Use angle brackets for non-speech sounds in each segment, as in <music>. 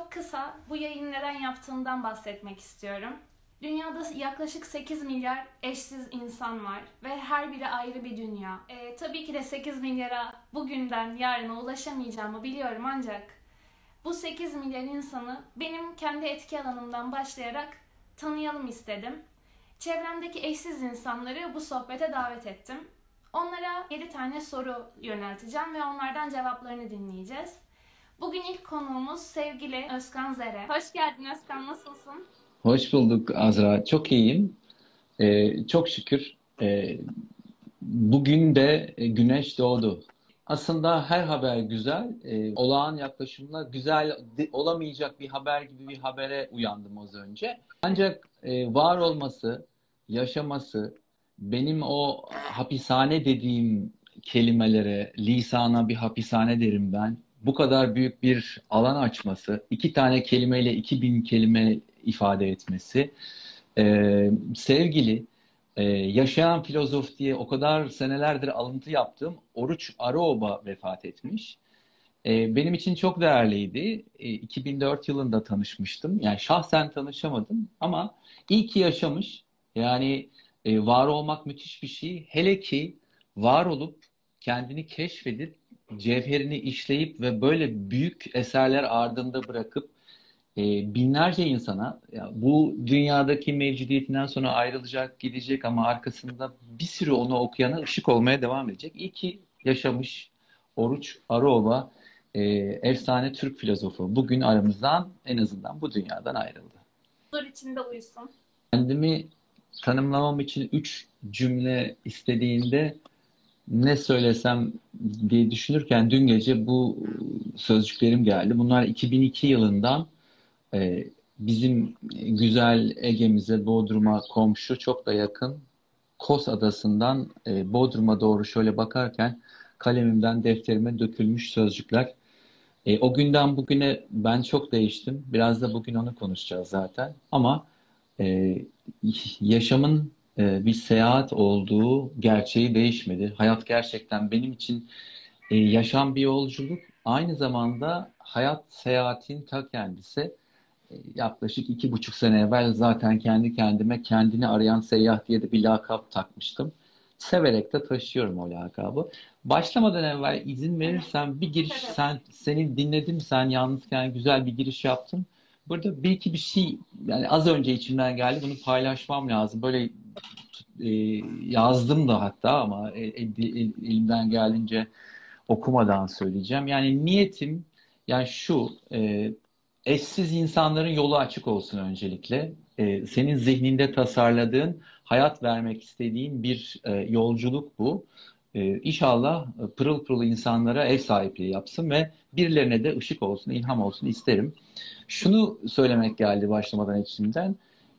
Çok kısa bu yayın neden yaptığımdan bahsetmek istiyorum. Dünyada yaklaşık 8 milyar eşsiz insan var ve her biri ayrı bir dünya. Ee, tabii ki de 8 milyara bugünden yarına ulaşamayacağımı biliyorum ancak bu 8 milyar insanı benim kendi etki alanımdan başlayarak tanıyalım istedim. Çevremdeki eşsiz insanları bu sohbete davet ettim. Onlara 7 tane soru yönelteceğim ve onlardan cevaplarını dinleyeceğiz. Bugün ilk konuğumuz sevgili Özkan Zere. Hoş geldin Özkan, nasılsın? Hoş bulduk Azra. Çok iyiyim. Ee, çok şükür. Ee, bugün de güneş doğdu. Aslında her haber güzel. Ee, olağan yaklaşımla güzel olamayacak bir haber gibi bir habere uyandım az önce. Ancak e, var olması, yaşaması, benim o hapishane dediğim kelimelere, lisana bir hapishane derim ben. Bu kadar büyük bir alan açması, iki tane kelimeyle iki bin kelime ifade etmesi, e, sevgili, e, yaşayan filozof diye o kadar senelerdir alıntı yaptığım Oruç Aroba vefat etmiş. E, benim için çok değerliydi. E, 2004 yılında tanışmıştım. Yani şahsen tanışamadım ama iyi ki yaşamış. Yani e, var olmak müthiş bir şey. Hele ki var olup kendini keşfedip cevherini işleyip ve böyle büyük eserler ardında bırakıp e, binlerce insana ya bu dünyadaki mevcudiyetinden sonra ayrılacak, gidecek ama arkasında bir sürü onu okuyana ışık olmaya devam edecek. İyi ki yaşamış Oruç Arıova e, efsane Türk filozofu. Bugün aramızdan en azından bu dünyadan ayrıldı. Huzur içinde uyusun. Kendimi tanımlamam için üç cümle istediğinde ne söylesem diye düşünürken dün gece bu sözcüklerim geldi. Bunlar 2002 yılından e, bizim güzel Ege'mize, Bodrum'a komşu çok da yakın Kos Adası'ndan e, Bodrum'a doğru şöyle bakarken kalemimden defterime dökülmüş sözcükler. E, o günden bugüne ben çok değiştim. Biraz da bugün onu konuşacağız zaten. Ama e, yaşamın bir seyahat olduğu gerçeği değişmedi. Hayat gerçekten benim için e, yaşam bir yolculuk. Aynı zamanda hayat seyahatin ta kendisi. E, yaklaşık iki buçuk sene evvel zaten kendi kendime kendini arayan seyyah diye de bir lakap takmıştım. Severek de taşıyorum o lakabı. Başlamadan evvel izin verirsen bir giriş sen seni dinledim sen yalnızken güzel bir giriş yaptın. Burada bir iki bir şey yani az önce içimden geldi bunu paylaşmam lazım. Böyle e, yazdım da hatta ama el, el, elimden geldiğince okumadan söyleyeceğim. Yani niyetim yani şu e, eşsiz insanların yolu açık olsun öncelikle. E, senin zihninde tasarladığın, hayat vermek istediğin bir e, yolculuk bu. E, inşallah pırıl pırıl insanlara ev sahipliği yapsın ve birilerine de ışık olsun, ilham olsun isterim. Şunu söylemek geldi başlamadan içimden.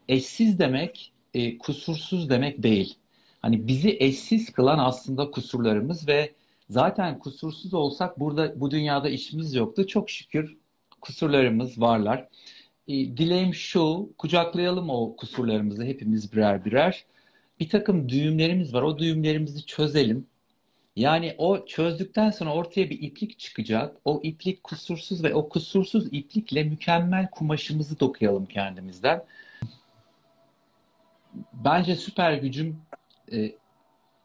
Eşsiz demek e, kusursuz demek değil. Hani bizi eşsiz kılan aslında kusurlarımız ve zaten kusursuz olsak burada bu dünyada işimiz yoktu. Çok şükür kusurlarımız varlar. E, dileğim şu, kucaklayalım o kusurlarımızı hepimiz birer birer. Bir takım düğümlerimiz var. O düğümlerimizi çözelim. Yani o çözdükten sonra ortaya bir iplik çıkacak. O iplik kusursuz ve o kusursuz iplikle mükemmel kumaşımızı dokuyalım kendimizden. Bence süper gücüm e,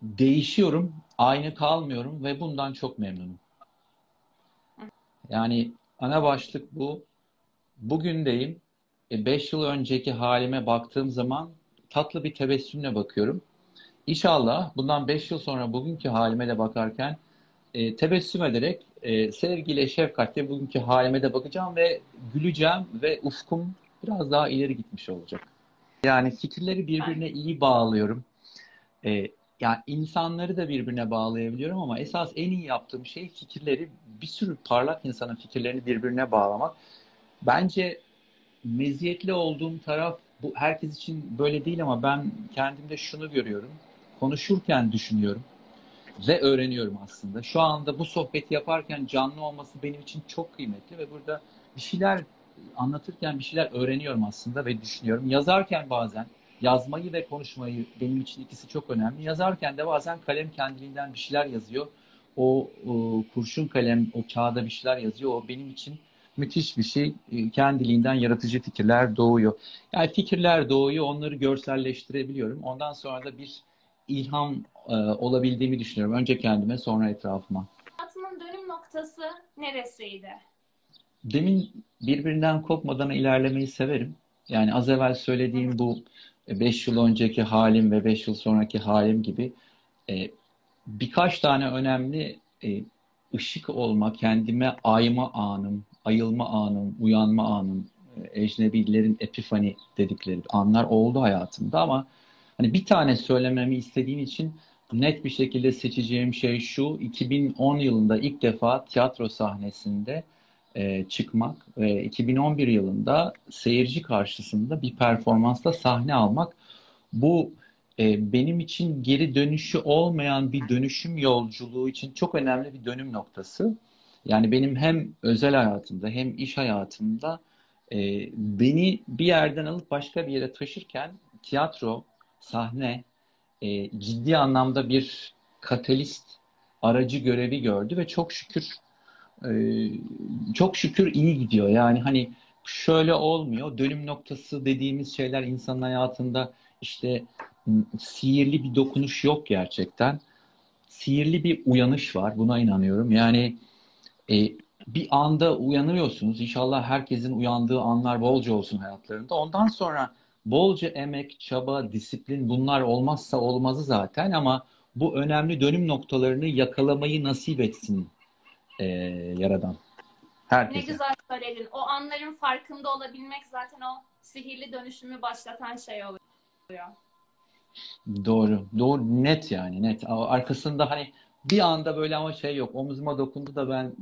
değişiyorum, aynı kalmıyorum ve bundan çok memnunum. Yani ana başlık bu. Bugündeyim. 5 e, yıl önceki halime baktığım zaman tatlı bir tebessümle bakıyorum. İnşallah bundan 5 yıl sonra bugünkü halime de bakarken e, tebessüm ederek e, sevgiyle, şefkatle bugünkü halime de bakacağım ve güleceğim ve ufkum biraz daha ileri gitmiş olacak. Yani fikirleri birbirine iyi bağlıyorum. Ee, yani insanları da birbirine bağlayabiliyorum ama esas en iyi yaptığım şey fikirleri bir sürü parlak insanın fikirlerini birbirine bağlamak. Bence meziyetli olduğum taraf bu herkes için böyle değil ama ben kendimde şunu görüyorum. Konuşurken düşünüyorum ve öğreniyorum aslında. Şu anda bu sohbeti yaparken canlı olması benim için çok kıymetli ve burada bir şeyler anlatırken bir şeyler öğreniyorum aslında ve düşünüyorum. Yazarken bazen yazmayı ve konuşmayı benim için ikisi çok önemli. Yazarken de bazen kalem kendiliğinden bir şeyler yazıyor. O, o kurşun kalem o kağıda bir şeyler yazıyor. O benim için müthiş bir şey. E, kendiliğinden yaratıcı fikirler doğuyor. Yani fikirler doğuyor, onları görselleştirebiliyorum. Ondan sonra da bir ilham e, olabildiğimi düşünüyorum. Önce kendime, sonra etrafıma. Hayatının dönüm noktası neresiydi? Demin birbirinden kopmadan ilerlemeyi severim. Yani az evvel söylediğim bu 5 yıl önceki halim ve 5 yıl sonraki halim gibi e, birkaç tane önemli e, ışık olma, kendime ayma anım, ayılma anım, uyanma anım, e, ecnebilerin epifani dedikleri anlar oldu hayatımda ama hani bir tane söylememi istediğin için net bir şekilde seçeceğim şey şu. 2010 yılında ilk defa tiyatro sahnesinde e, çıkmak ve 2011 yılında seyirci karşısında bir performansla sahne almak bu e, benim için geri dönüşü olmayan bir dönüşüm yolculuğu için çok önemli bir dönüm noktası. Yani benim hem özel hayatımda hem iş hayatımda e, beni bir yerden alıp başka bir yere taşırken tiyatro, sahne e, ciddi anlamda bir katalist aracı görevi gördü ve çok şükür e, çok şükür iyi gidiyor. Yani hani şöyle olmuyor. Dönüm noktası dediğimiz şeyler insanın hayatında işte sihirli bir dokunuş yok gerçekten. Sihirli bir uyanış var. Buna inanıyorum. Yani e, bir anda uyanıyorsunuz. İnşallah herkesin uyandığı anlar bolca olsun hayatlarında. Ondan sonra bolca emek, çaba, disiplin bunlar olmazsa olmazı zaten ama bu önemli dönüm noktalarını yakalamayı nasip etsin e, Yaradan. Herkese. Ne güzel söyledin. O anların farkında olabilmek zaten o sihirli dönüşümü başlatan şey oluyor. Doğru. Doğru. Net yani net. Arkasında hani bir anda böyle ama şey yok. Omuzuma dokundu da ben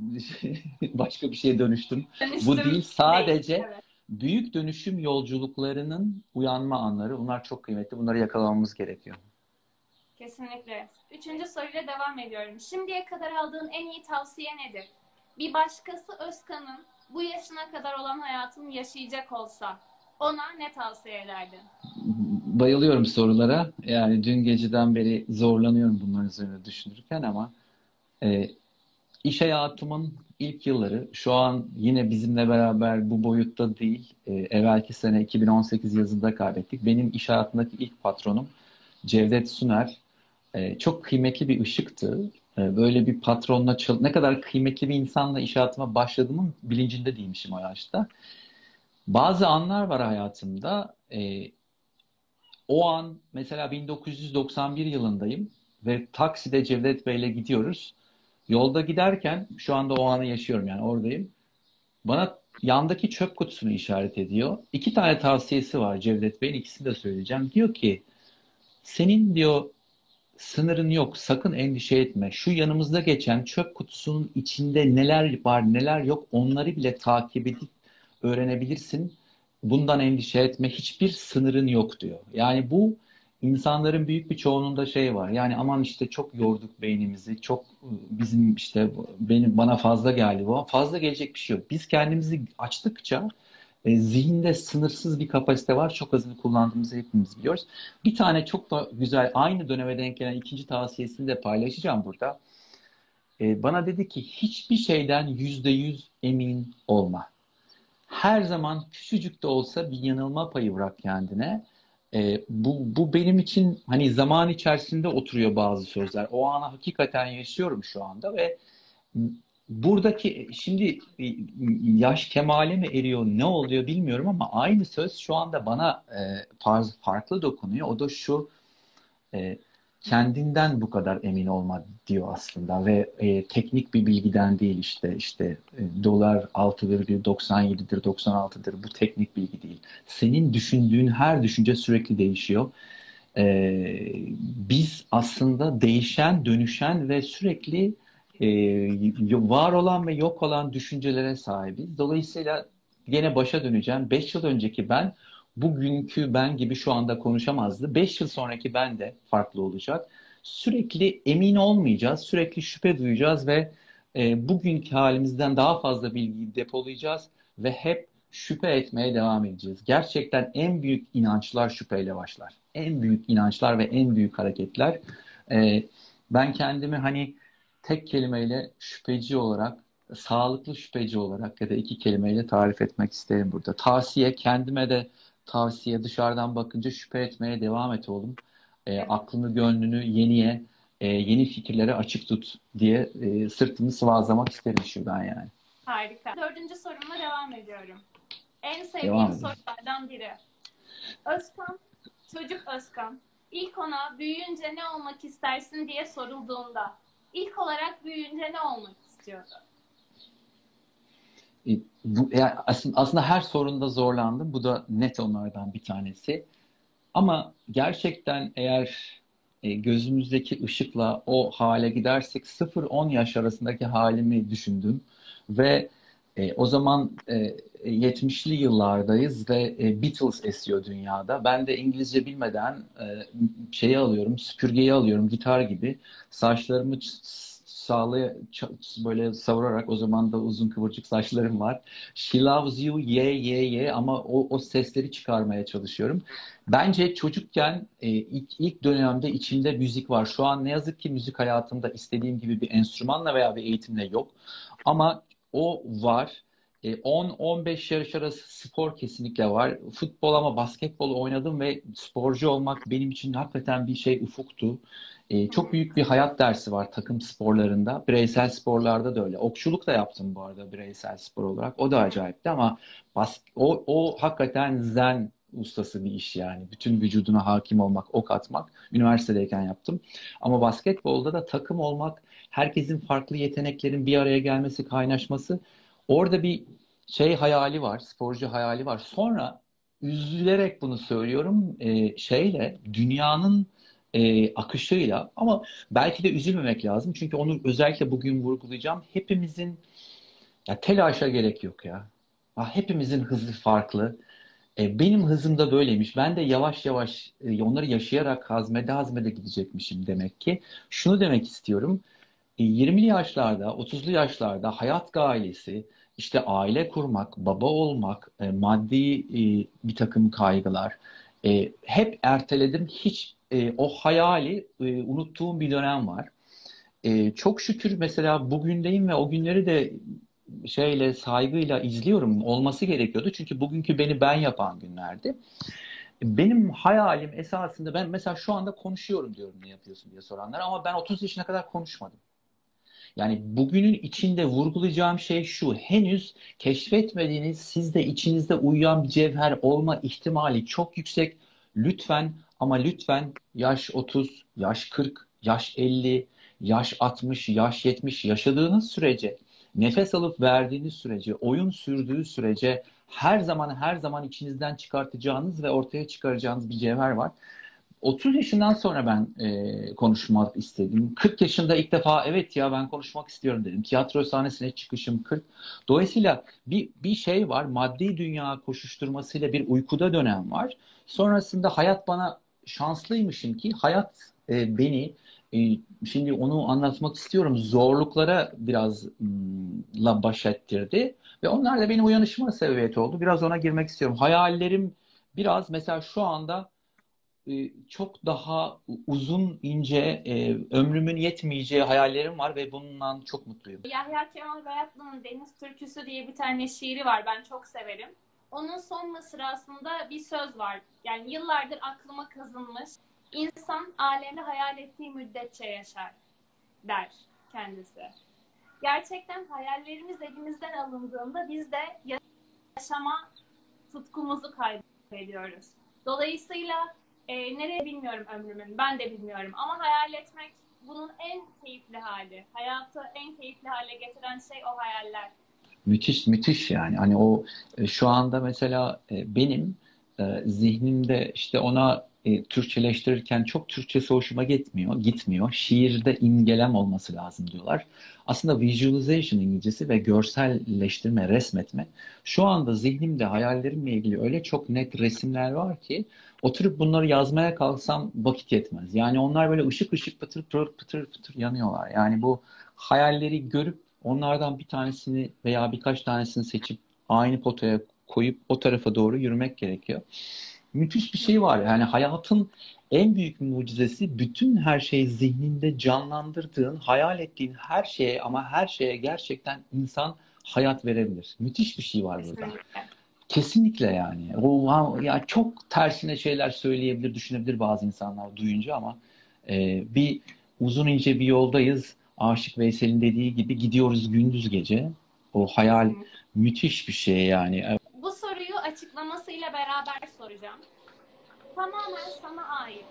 <laughs> başka bir şeye dönüştüm. dönüştüm. Bu değil. Sadece evet. Büyük dönüşüm yolculuklarının uyanma anları. Bunlar çok kıymetli. Bunları yakalamamız gerekiyor. Kesinlikle. Üçüncü soruyla devam ediyorum. Şimdiye kadar aldığın en iyi tavsiye nedir? Bir başkası Özkan'ın bu yaşına kadar olan hayatını yaşayacak olsa ona ne tavsiye ederdin? Bayılıyorum sorulara. Yani dün geceden beri zorlanıyorum bunların üzerine düşünürken ama e, iş hayatımın ilk yılları şu an yine bizimle beraber bu boyutta değil. E, evvelki sene 2018 yazında kaybettik. Benim iş hayatındaki ilk patronum Cevdet Suner. E, çok kıymetli bir ışıktı. E, böyle bir patronla ne kadar kıymetli bir insanla iş hayatıma başladığımın bilincinde değilmişim o yaşta. Bazı anlar var hayatımda. E, o an mesela 1991 yılındayım ve takside Cevdet Bey'le gidiyoruz. Yolda giderken şu anda o anı yaşıyorum yani oradayım. Bana yandaki çöp kutusunu işaret ediyor. İki tane tavsiyesi var Cevdet Bey'in ikisini de söyleyeceğim. Diyor ki senin diyor sınırın yok sakın endişe etme. Şu yanımızda geçen çöp kutusunun içinde neler var neler yok onları bile takip edip öğrenebilirsin. Bundan endişe etme. Hiçbir sınırın yok diyor. Yani bu insanların büyük bir çoğunluğunda şey var. Yani aman işte çok yorduk beynimizi. Çok bizim işte benim bana fazla geldi bu. Fazla gelecek bir şey yok. Biz kendimizi açtıkça e, zihinde sınırsız bir kapasite var. Çok azını kullandığımızı hepimiz biliyoruz. Bir tane çok da güzel aynı döneme denk gelen ikinci tavsiyesini de paylaşacağım burada. E, bana dedi ki hiçbir şeyden yüzde yüz emin olma her zaman küçücük de olsa bir yanılma payı bırak kendine. E, bu, bu benim için hani zaman içerisinde oturuyor bazı sözler. O anı hakikaten yaşıyorum şu anda ve buradaki şimdi yaş kemale mi eriyor ne oluyor bilmiyorum ama aynı söz şu anda bana e, farklı dokunuyor. O da şu e, kendinden bu kadar emin olma diyor aslında ve e, teknik bir bilgiden değil işte işte e, dolar 6,97'dir 96'dır bu teknik bilgi değil. Senin düşündüğün her düşünce sürekli değişiyor. E, biz aslında değişen, dönüşen ve sürekli e, var olan ve yok olan düşüncelere sahibiz. Dolayısıyla yine başa döneceğim. 5 yıl önceki ben bugünkü ben gibi şu anda konuşamazdı. 5 yıl sonraki ben de farklı olacak. Sürekli emin olmayacağız, sürekli şüphe duyacağız ve e, bugünkü halimizden daha fazla bilgiyi depolayacağız ve hep şüphe etmeye devam edeceğiz. Gerçekten en büyük inançlar şüpheyle başlar. En büyük inançlar ve en büyük hareketler. E, ben kendimi hani tek kelimeyle şüpheci olarak sağlıklı şüpheci olarak ya da iki kelimeyle tarif etmek isterim burada. Tavsiye kendime de tavsiye dışarıdan bakınca şüphe etmeye devam et oğlum. E, aklını gönlünü yeniye e, yeni fikirlere açık tut diye e, sırtımı sıvazlamak isterim şuradan yani. Harika. Dördüncü sorumla devam ediyorum. En sevdiğim devam sorulardan biri. Özkan, çocuk Özkan, ilk ona büyüyünce ne olmak istersin diye sorulduğunda ilk olarak büyüyünce ne olmak istiyordu? E, bu, yani aslında, aslında her sorunda zorlandım. Bu da net onlardan bir tanesi. Ama gerçekten eğer e, gözümüzdeki ışıkla o hale gidersek 0-10 yaş arasındaki halimi düşündüm. Ve e, o zaman e, 70'li yıllardayız ve e, Beatles esiyor dünyada. Ben de İngilizce bilmeden e, şeyi alıyorum, süpürgeyi alıyorum gitar gibi. Saçlarımı sağlığı böyle savurarak o zaman da uzun kıvırcık saçlarım var. She loves you, ye ye ye ama o, o sesleri çıkarmaya çalışıyorum. Bence çocukken e, ilk, ilk dönemde içimde müzik var. Şu an ne yazık ki müzik hayatımda istediğim gibi bir enstrümanla veya bir eğitimle yok. Ama o var. 10-15 e, yaş arası spor kesinlikle var. Futbol ama basketbol oynadım ve sporcu olmak benim için hakikaten bir şey ufuktu. Ee, çok büyük bir hayat dersi var takım sporlarında. Bireysel sporlarda da öyle. Okçuluk da yaptım bu arada bireysel spor olarak. O da acayipti ama bas o, o hakikaten zen ustası bir iş yani. Bütün vücuduna hakim olmak, ok atmak. Üniversitedeyken yaptım. Ama basketbolda da takım olmak, herkesin farklı yeteneklerin bir araya gelmesi, kaynaşması. Orada bir şey hayali var, sporcu hayali var. Sonra üzülerek bunu söylüyorum. E, şeyle, dünyanın e, akışıyla ama belki de üzülmemek lazım. Çünkü onu özellikle bugün vurgulayacağım. Hepimizin ya telaşa gerek yok ya. Ha, hepimizin hızı farklı. E, benim hızım da böyleymiş. Ben de yavaş yavaş e, onları yaşayarak hazmede hazmede gidecekmişim demek ki. Şunu demek istiyorum. E, 20'li yaşlarda, 30'lu yaşlarda hayat gailesi, işte aile kurmak, baba olmak, e, maddi e, bir takım kaygılar e, hep erteledim. Hiç e, o hayali e, unuttuğum bir dönem var. E, çok şükür mesela bugündeyim ve o günleri de şeyle saygıyla izliyorum. Olması gerekiyordu. Çünkü bugünkü beni ben yapan günlerdi. Benim hayalim esasında ben mesela şu anda konuşuyorum diyorum ne yapıyorsun diye soranlar ama ben 30 yaşına kadar konuşmadım. Yani bugünün içinde vurgulayacağım şey şu. Henüz keşfetmediğiniz sizde içinizde uyuyan bir cevher olma ihtimali çok yüksek. Lütfen ama lütfen yaş 30, yaş 40, yaş 50, yaş 60, yaş 70 yaşadığınız sürece, nefes alıp verdiğiniz sürece, oyun sürdüğü sürece her zaman her zaman içinizden çıkartacağınız ve ortaya çıkaracağınız bir cevher var. 30 yaşından sonra ben e, konuşmak istedim. 40 yaşında ilk defa evet ya ben konuşmak istiyorum dedim. Tiyatro sahnesine çıkışım 40. Dolayısıyla bir, bir şey var. Maddi dünya koşuşturmasıyla bir uykuda dönem var. Sonrasında hayat bana şanslıymışım ki hayat e, beni e, şimdi onu anlatmak istiyorum. Zorluklara biraz ım, la baş ettirdi ve onlar da benim uyanışıma sebebiyet oldu. Biraz ona girmek istiyorum. Hayallerim biraz mesela şu anda e, çok daha uzun, ince, e, ömrümün yetmeyeceği hayallerim var ve bundan çok mutluyum. Yahya Kemal Beyatlı'nın Deniz Türküsü diye bir tane şiiri var. Ben çok severim. Onun son mısrasında bir söz var. Yani yıllardır aklıma kazınmış. İnsan alemde hayal ettiği müddetçe yaşar der kendisi. Gerçekten hayallerimiz elimizden alındığında biz de yaşama tutkumuzu kaybediyoruz. Dolayısıyla e, nereye bilmiyorum ömrümün, ben de bilmiyorum ama hayal etmek bunun en keyifli hali. Hayatı en keyifli hale getiren şey o hayaller. Müthiş müthiş yani. Hani o e, şu anda mesela e, benim e, zihnimde işte ona Türkçeleştirirken çok Türkçesi hoşuma gitmiyor, gitmiyor. Şiirde imgelem olması lazım diyorlar. Aslında visualization İngilizcesi ve görselleştirme, resmetme. Şu anda zihnimde hayallerimle ilgili öyle çok net resimler var ki oturup bunları yazmaya kalksam vakit yetmez. Yani onlar böyle ışık ışık pıtır pıtır pıtır pıtır yanıyorlar. Yani bu hayalleri görüp onlardan bir tanesini veya birkaç tanesini seçip aynı potaya koyup o tarafa doğru yürümek gerekiyor. müthiş bir şey var. Yani hayatın en büyük mucizesi bütün her şeyi zihninde canlandırdığın, hayal ettiğin her şeye ama her şeye gerçekten insan hayat verebilir. Müthiş bir şey var burada. Kesinlikle yani. O ya çok tersine şeyler söyleyebilir, düşünebilir bazı insanlar duyunca ama e, bir uzun ince bir yoldayız. Aşık Veysel'in dediği gibi gidiyoruz gündüz gece. O hayal müthiş bir şey yani. Bu soruyu açıklamasıyla beraber soracağım. Tamamen sana ait.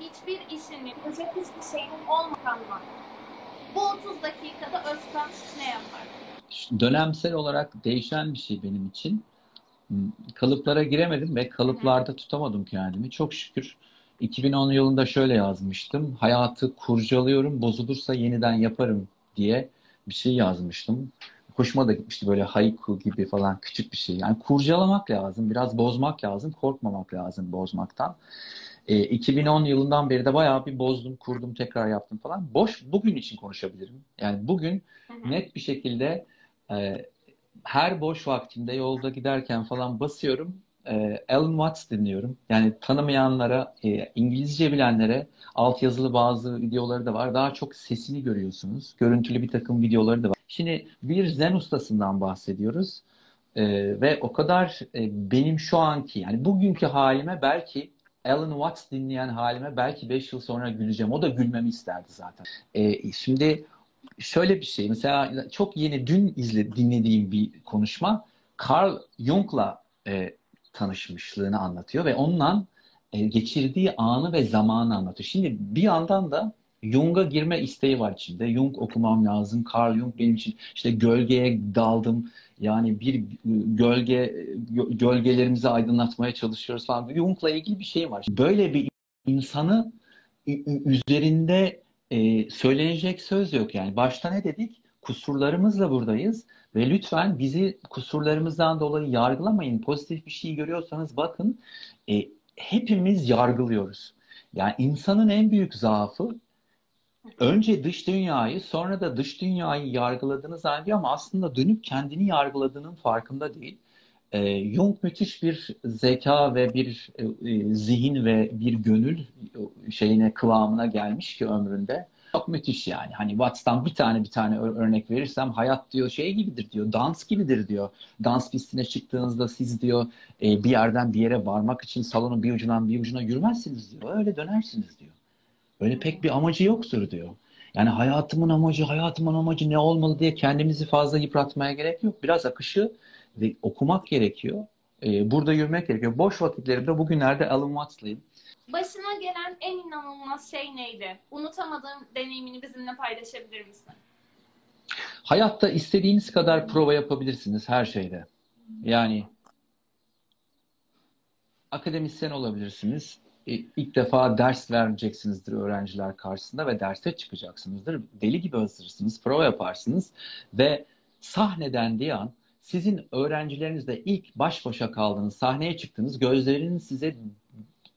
Hiçbir işinin, yapacak hiçbir şeyin olmadan var. Bu 30 dakikada Özkan ne yapar? Dönemsel olarak değişen bir şey benim için. Kalıplara giremedim ve kalıplarda tutamadım kendimi. Çok şükür 2010 yılında şöyle yazmıştım. Hayatı kurcalıyorum, bozulursa yeniden yaparım diye bir şey yazmıştım. Hoşuma da gitmişti böyle haiku gibi falan küçük bir şey. Yani kurcalamak lazım, biraz bozmak lazım, korkmamak lazım bozmaktan. E, 2010 yılından beri de bayağı bir bozdum, kurdum, tekrar yaptım falan. Boş, bugün için konuşabilirim. Yani bugün net bir şekilde e, her boş vaktimde yolda giderken falan basıyorum. E, Alan Watts dinliyorum. Yani tanımayanlara, e, İngilizce bilenlere altyazılı bazı videoları da var. Daha çok sesini görüyorsunuz. Görüntülü bir takım videoları da var. Şimdi bir zen ustasından bahsediyoruz. E, ve o kadar e, benim şu anki yani bugünkü halime belki Alan Watts dinleyen halime belki 5 yıl sonra güleceğim. O da gülmemi isterdi zaten. E, şimdi şöyle bir şey. Mesela çok yeni dün izle, dinlediğim bir konuşma. Carl Jung'la e, tanışmışlığını anlatıyor ve onunla e, geçirdiği anı ve zamanı anlatıyor. Şimdi bir yandan da Jung'a girme isteği var içinde. Jung okumam lazım. Carl Jung benim için işte gölgeye daldım. Yani bir gölge gölgelerimizi aydınlatmaya çalışıyoruz falan. Jung'la ilgili bir şey var. Böyle bir insanı üzerinde e, söylenecek söz yok yani. Başta ne dedik? Kusurlarımızla buradayız ve lütfen bizi kusurlarımızdan dolayı yargılamayın. Pozitif bir şey görüyorsanız bakın e, hepimiz yargılıyoruz. Yani insanın en büyük zaafı önce dış dünyayı sonra da dış dünyayı yargıladığını zannediyor ama aslında dönüp kendini yargıladığının farkında değil. E, Jung müthiş bir zeka ve bir e, e, zihin ve bir gönül şeyine kıvamına gelmiş ki ömründe. Çok müthiş yani. Hani Watts'tan bir tane bir tane örnek verirsem hayat diyor şey gibidir diyor. Dans gibidir diyor. Dans pistine çıktığınızda siz diyor e, bir yerden bir yere varmak için salonun bir ucundan bir ucuna yürümezsiniz diyor. Öyle dönersiniz diyor. Öyle pek bir amacı yoktur diyor. Yani hayatımın amacı, hayatımın amacı ne olmalı diye kendimizi fazla yıpratmaya gerek yok. Biraz akışı okumak gerekiyor. Ee, burada yürümek gerekiyor. Boş vakitlerimde bugünlerde Alan Watts'layım. Başına gelen en inanılmaz şey neydi? Unutamadığın deneyimini bizimle paylaşabilir misin? Hayatta istediğiniz kadar prova yapabilirsiniz her şeyde. Yani akademisyen olabilirsiniz. E, ilk defa ders vereceksinizdir öğrenciler karşısında ve derse çıkacaksınızdır. Deli gibi hazırsınız, prova yaparsınız ve sahneden diye an sizin öğrencilerinizle ilk baş başa kaldığınız, sahneye çıktığınız, gözlerinin size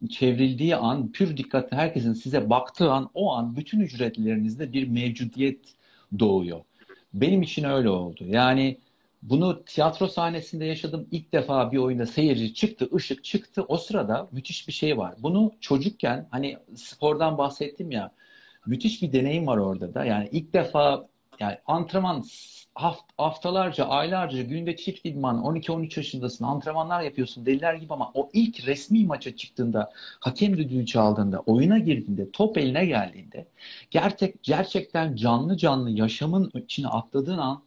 çevrildiği an, pür dikkatle herkesin size baktığı an, o an bütün ücretlerinizde bir mevcudiyet doğuyor. Benim için öyle oldu. Yani bunu tiyatro sahnesinde yaşadım. İlk defa bir oyunda seyirci çıktı, ışık çıktı. O sırada müthiş bir şey var. Bunu çocukken hani spordan bahsettim ya. Müthiş bir deneyim var orada da. Yani ilk defa yani antrenman haft, haftalarca, aylarca günde çift idman 12-13 yaşındasın antrenmanlar yapıyorsun deliler gibi ama o ilk resmi maça çıktığında hakem düdüğü çaldığında oyuna girdiğinde top eline geldiğinde gerçek, gerçekten canlı canlı yaşamın içine atladığın an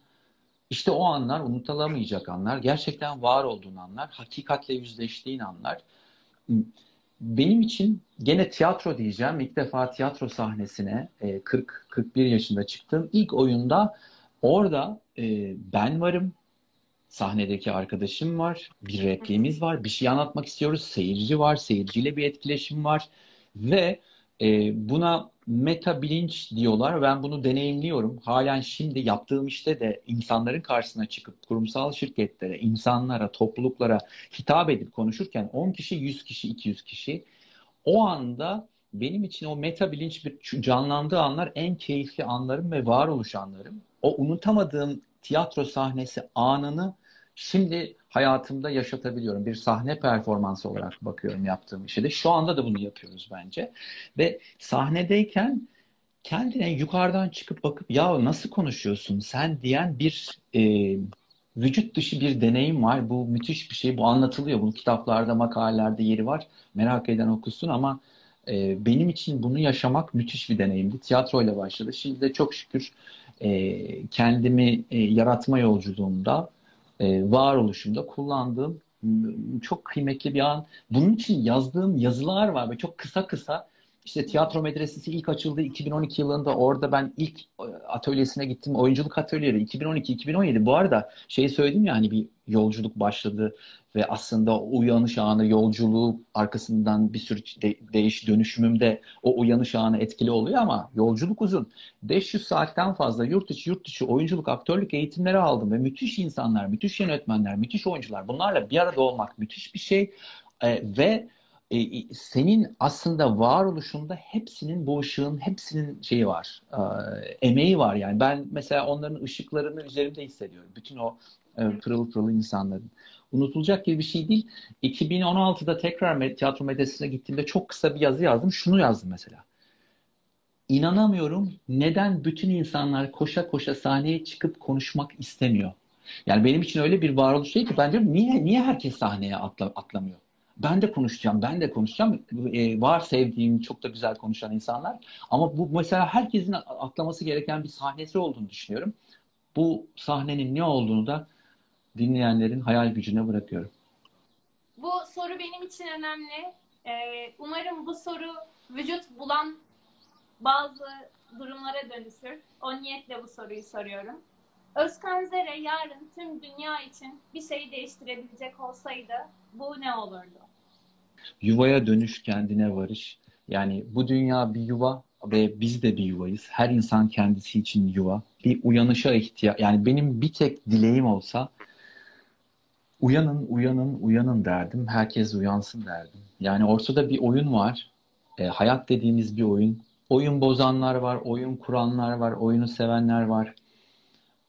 işte o anlar unutulamayacak anlar. Gerçekten var olduğun anlar. Hakikatle yüzleştiğin anlar. Benim için gene tiyatro diyeceğim. İlk defa tiyatro sahnesine 40-41 e, yaşında çıktığım ilk oyunda orada e, ben varım. Sahnedeki arkadaşım var. Bir repliğimiz var. Bir şey anlatmak istiyoruz. Seyirci var. Seyirciyle bir etkileşim var. Ve e, buna meta bilinç diyorlar. Ben bunu deneyimliyorum. Halen şimdi yaptığım işte de insanların karşısına çıkıp kurumsal şirketlere, insanlara, topluluklara hitap edip konuşurken 10 kişi, 100 kişi, 200 kişi o anda benim için o meta bilinç bir canlandığı anlar en keyifli anlarım ve varoluş anlarım. O unutamadığım tiyatro sahnesi anını şimdi hayatımda yaşatabiliyorum. Bir sahne performansı olarak bakıyorum yaptığım işe de. Şu anda da bunu yapıyoruz bence. Ve sahnedeyken kendine yukarıdan çıkıp bakıp ya nasıl konuşuyorsun sen diyen bir e, vücut dışı bir deneyim var. Bu müthiş bir şey. Bu anlatılıyor. Bunun kitaplarda, makalelerde yeri var. Merak eden okusun ama e, benim için bunu yaşamak müthiş bir deneyimdi. Tiyatroyla başladı. Şimdi de çok şükür e, kendimi e, yaratma yolculuğumda, e, varoluşumda kullandığım çok kıymetli bir an. Bunun için yazdığım yazılar var ve çok kısa kısa işte tiyatro medresesi ilk açıldı 2012 yılında. Orada ben ilk e, atölyesine gittim. Oyunculuk atölyeleri 2012-2017. Bu arada şey söyledim ya hani bir yolculuk başladı ve aslında uyanış anı yolculuğu arkasından bir sürü de, değiş dönüşümümde o uyanış anı etkili oluyor ama yolculuk uzun. 500 saatten fazla yurt içi yurt dışı oyunculuk aktörlük eğitimleri aldım ve müthiş insanlar, müthiş yönetmenler, müthiş oyuncular bunlarla bir arada olmak müthiş bir şey ee, ve e, senin aslında varoluşunda hepsinin bu ışığın hepsinin şeyi var. E, emeği var yani. Ben mesela onların ışıklarını üzerimde hissediyorum. Bütün o e, pırıl pırıl insanların. Unutulacak gibi bir şey değil. 2016'da tekrar tiyatro medyasına gittiğimde çok kısa bir yazı yazdım. Şunu yazdım mesela. İnanamıyorum neden bütün insanlar koşa koşa sahneye çıkıp konuşmak istemiyor. Yani benim için öyle bir varoluş değil ki ben diyorum niye niye herkes sahneye atla, atlamıyor? Ben de konuşacağım, ben de konuşacağım. Ee, var sevdiğim, çok da güzel konuşan insanlar. Ama bu mesela herkesin atlaması gereken bir sahnesi olduğunu düşünüyorum. Bu sahnenin ne olduğunu da dinleyenlerin hayal gücüne bırakıyorum. Bu soru benim için önemli. Ee, umarım bu soru vücut bulan bazı durumlara dönüşür. O niyetle bu soruyu soruyorum. Özkan Zere yarın tüm dünya için bir şeyi değiştirebilecek olsaydı bu ne olurdu? Yuvaya dönüş, kendine varış. Yani bu dünya bir yuva ve biz de bir yuvayız. Her insan kendisi için yuva. Bir uyanışa ihtiyaç. Yani benim bir tek dileğim olsa uyanın, uyanın, uyanın derdim. Herkes uyansın derdim. Yani ortada bir oyun var. E, hayat dediğimiz bir oyun. Oyun bozanlar var, oyun kuranlar var, oyunu sevenler var.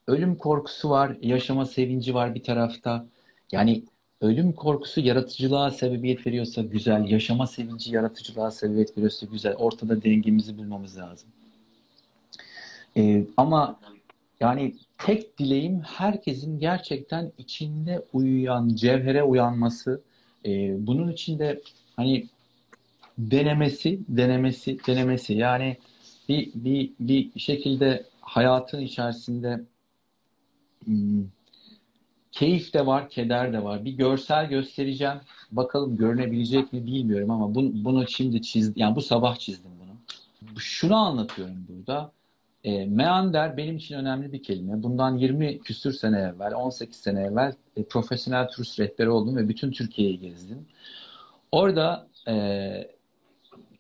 Ölüm korkusu var, yaşama sevinci var bir tarafta. Yani ölüm korkusu yaratıcılığa sebebiyet veriyorsa güzel, yaşama sevinci yaratıcılığa sebebiyet veriyorsa güzel. Ortada dengemizi bulmamız lazım. Ee, ama yani tek dileğim herkesin gerçekten içinde uyuyan, cevhere uyanması. Ee, bunun içinde hani denemesi, denemesi, denemesi. Yani bir, bir, bir şekilde hayatın içerisinde hmm, keyif de var, keder de var. Bir görsel göstereceğim. Bakalım görünebilecek mi bilmiyorum ama bunu, bunu şimdi çizdim. Yani bu sabah çizdim bunu. Şunu anlatıyorum burada. E, meander benim için önemli bir kelime. Bundan 20 küsür sene evvel, 18 sene evvel e, profesyonel turist rehberi oldum ve bütün Türkiye'yi gezdim. Orada e,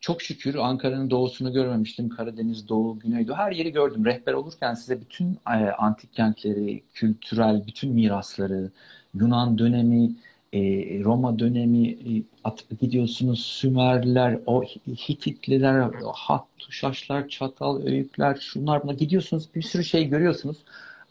çok şükür Ankara'nın doğusunu görmemiştim. Karadeniz, Doğu, Güneydoğu her yeri gördüm. Rehber olurken size bütün e, antik kentleri, kültürel bütün mirasları, Yunan dönemi, e, Roma dönemi e, at, gidiyorsunuz Sümerliler, o Hititliler, hat, tuşaşlar, çatal, öğükler, şunlar buna gidiyorsunuz bir sürü şey görüyorsunuz.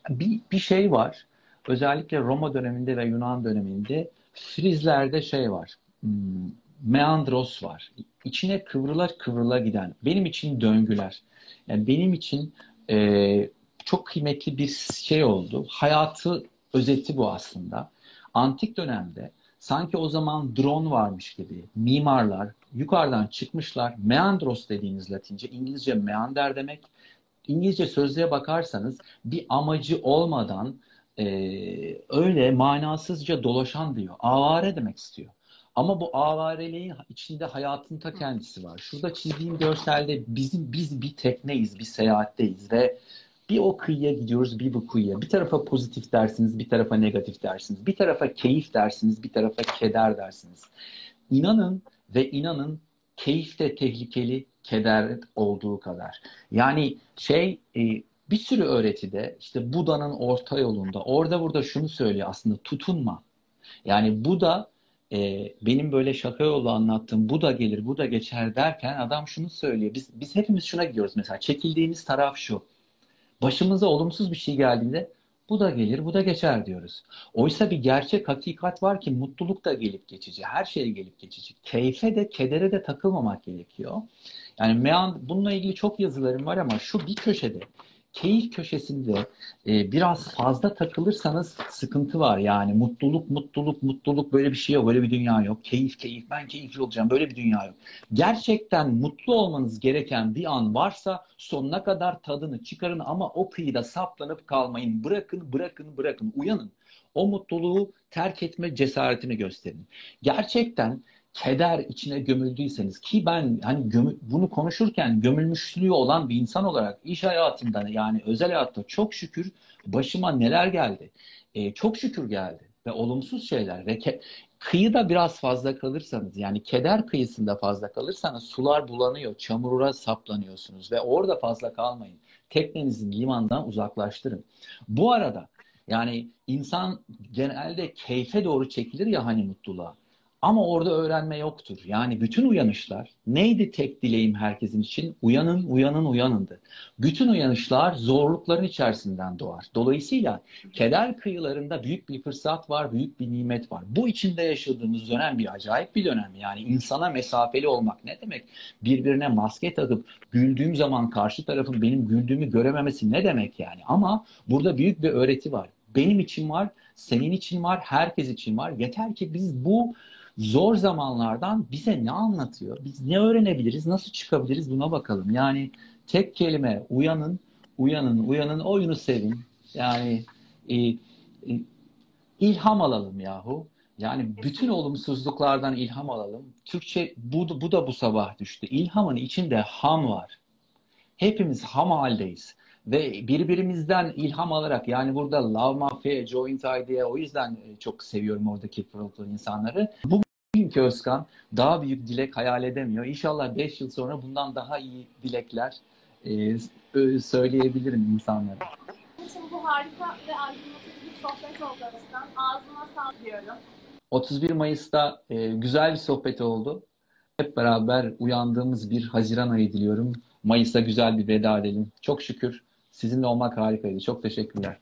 Bir, bir şey var. Özellikle Roma döneminde ve Yunan döneminde Frizlerde şey var. Hmm, meandros var. İçine kıvrıla kıvrıla giden. Benim için döngüler. Yani benim için e, çok kıymetli bir şey oldu. Hayatı özeti bu aslında. Antik dönemde sanki o zaman drone varmış gibi mimarlar yukarıdan çıkmışlar. Meandros dediğiniz Latince, İngilizce meander demek. İngilizce sözlüğe bakarsanız bir amacı olmadan e, öyle manasızca dolaşan diyor. Avare demek istiyor. Ama bu avareliğin içinde hayatın ta kendisi var. Şurada çizdiğim görselde bizim biz bir tekneyiz, bir seyahatteyiz ve bir o kıyıya gidiyoruz, bir bu kıyıya. Bir tarafa pozitif dersiniz, bir tarafa negatif dersiniz. Bir tarafa keyif dersiniz, bir tarafa keder dersiniz. İnanın ve inanın keyif de tehlikeli, keder olduğu kadar. Yani şey e, bir sürü öğretide işte Buda'nın orta yolunda orada burada şunu söylüyor aslında tutunma. Yani Buda e, benim böyle şaka yolu anlattığım bu da gelir, bu da geçer derken adam şunu söylüyor. Biz, biz hepimiz şuna gidiyoruz mesela. Çekildiğimiz taraf şu. Başımıza olumsuz bir şey geldiğinde Bu da gelir, bu da geçer diyoruz. Oysa bir gerçek hakikat var ki mutluluk da gelip geçici, her şey gelip geçici. Keyfe de, kedere de takılmamak gerekiyor. Yani meand bununla ilgili çok yazılarım var ama şu bir köşede keyif köşesinde e, biraz fazla takılırsanız sıkıntı var. Yani mutluluk, mutluluk, mutluluk böyle bir şey yok. Böyle bir dünya yok. Keyif, keyif, ben keyifli olacağım. Böyle bir dünya yok. Gerçekten mutlu olmanız gereken bir an varsa sonuna kadar tadını çıkarın ama o kıyıda saplanıp kalmayın. Bırakın, bırakın, bırakın. Uyanın. O mutluluğu terk etme cesaretini gösterin. Gerçekten keder içine gömüldüyseniz ki ben hani gömü, bunu konuşurken gömülmüşlüğü olan bir insan olarak iş hayatında yani özel hayatta çok şükür başıma neler geldi. E, çok şükür geldi ve olumsuz şeyler ve ke, kıyıda biraz fazla kalırsanız yani keder kıyısında fazla kalırsanız sular bulanıyor, çamura saplanıyorsunuz ve orada fazla kalmayın. Teknenizi limandan uzaklaştırın. Bu arada yani insan genelde keyfe doğru çekilir ya hani mutluluğa. Ama orada öğrenme yoktur. Yani bütün uyanışlar neydi tek dileğim herkesin için? Uyanın, uyanın, uyanındı. Bütün uyanışlar zorlukların içerisinden doğar. Dolayısıyla keder kıyılarında büyük bir fırsat var, büyük bir nimet var. Bu içinde yaşadığımız dönem bir acayip bir dönem. Yani insana mesafeli olmak ne demek? Birbirine maske takıp güldüğüm zaman karşı tarafın benim güldüğümü görememesi ne demek yani? Ama burada büyük bir öğreti var. Benim için var, senin için var, herkes için var. Yeter ki biz bu zor zamanlardan bize ne anlatıyor? Biz ne öğrenebiliriz? Nasıl çıkabiliriz? Buna bakalım. Yani tek kelime uyanın, uyanın, uyanın, oyunu sevin. Yani e, e, ilham alalım yahu. Yani bütün olumsuzluklardan ilham alalım. Türkçe bu, bu da bu sabah düştü. İlhamın içinde ham var. Hepimiz ham haldeyiz. Ve birbirimizden ilham alarak yani burada Love Mafia, Joint Idea o yüzden çok seviyorum oradaki pırıltılı insanları. Bu Bugünkü Özkan daha büyük dilek hayal edemiyor. İnşallah 5 yıl sonra bundan daha iyi dilekler e, söyleyebilirim insanlara. Için bu harika ve aydınlatıcı bir sohbet oldu Özkan. Ağzına sağlık diyorum. 31 Mayıs'ta e, güzel bir sohbet oldu. Hep beraber uyandığımız bir Haziran ayı diliyorum. Mayıs'ta güzel bir veda edelim. Çok şükür sizinle olmak harikaydı. Çok teşekkürler.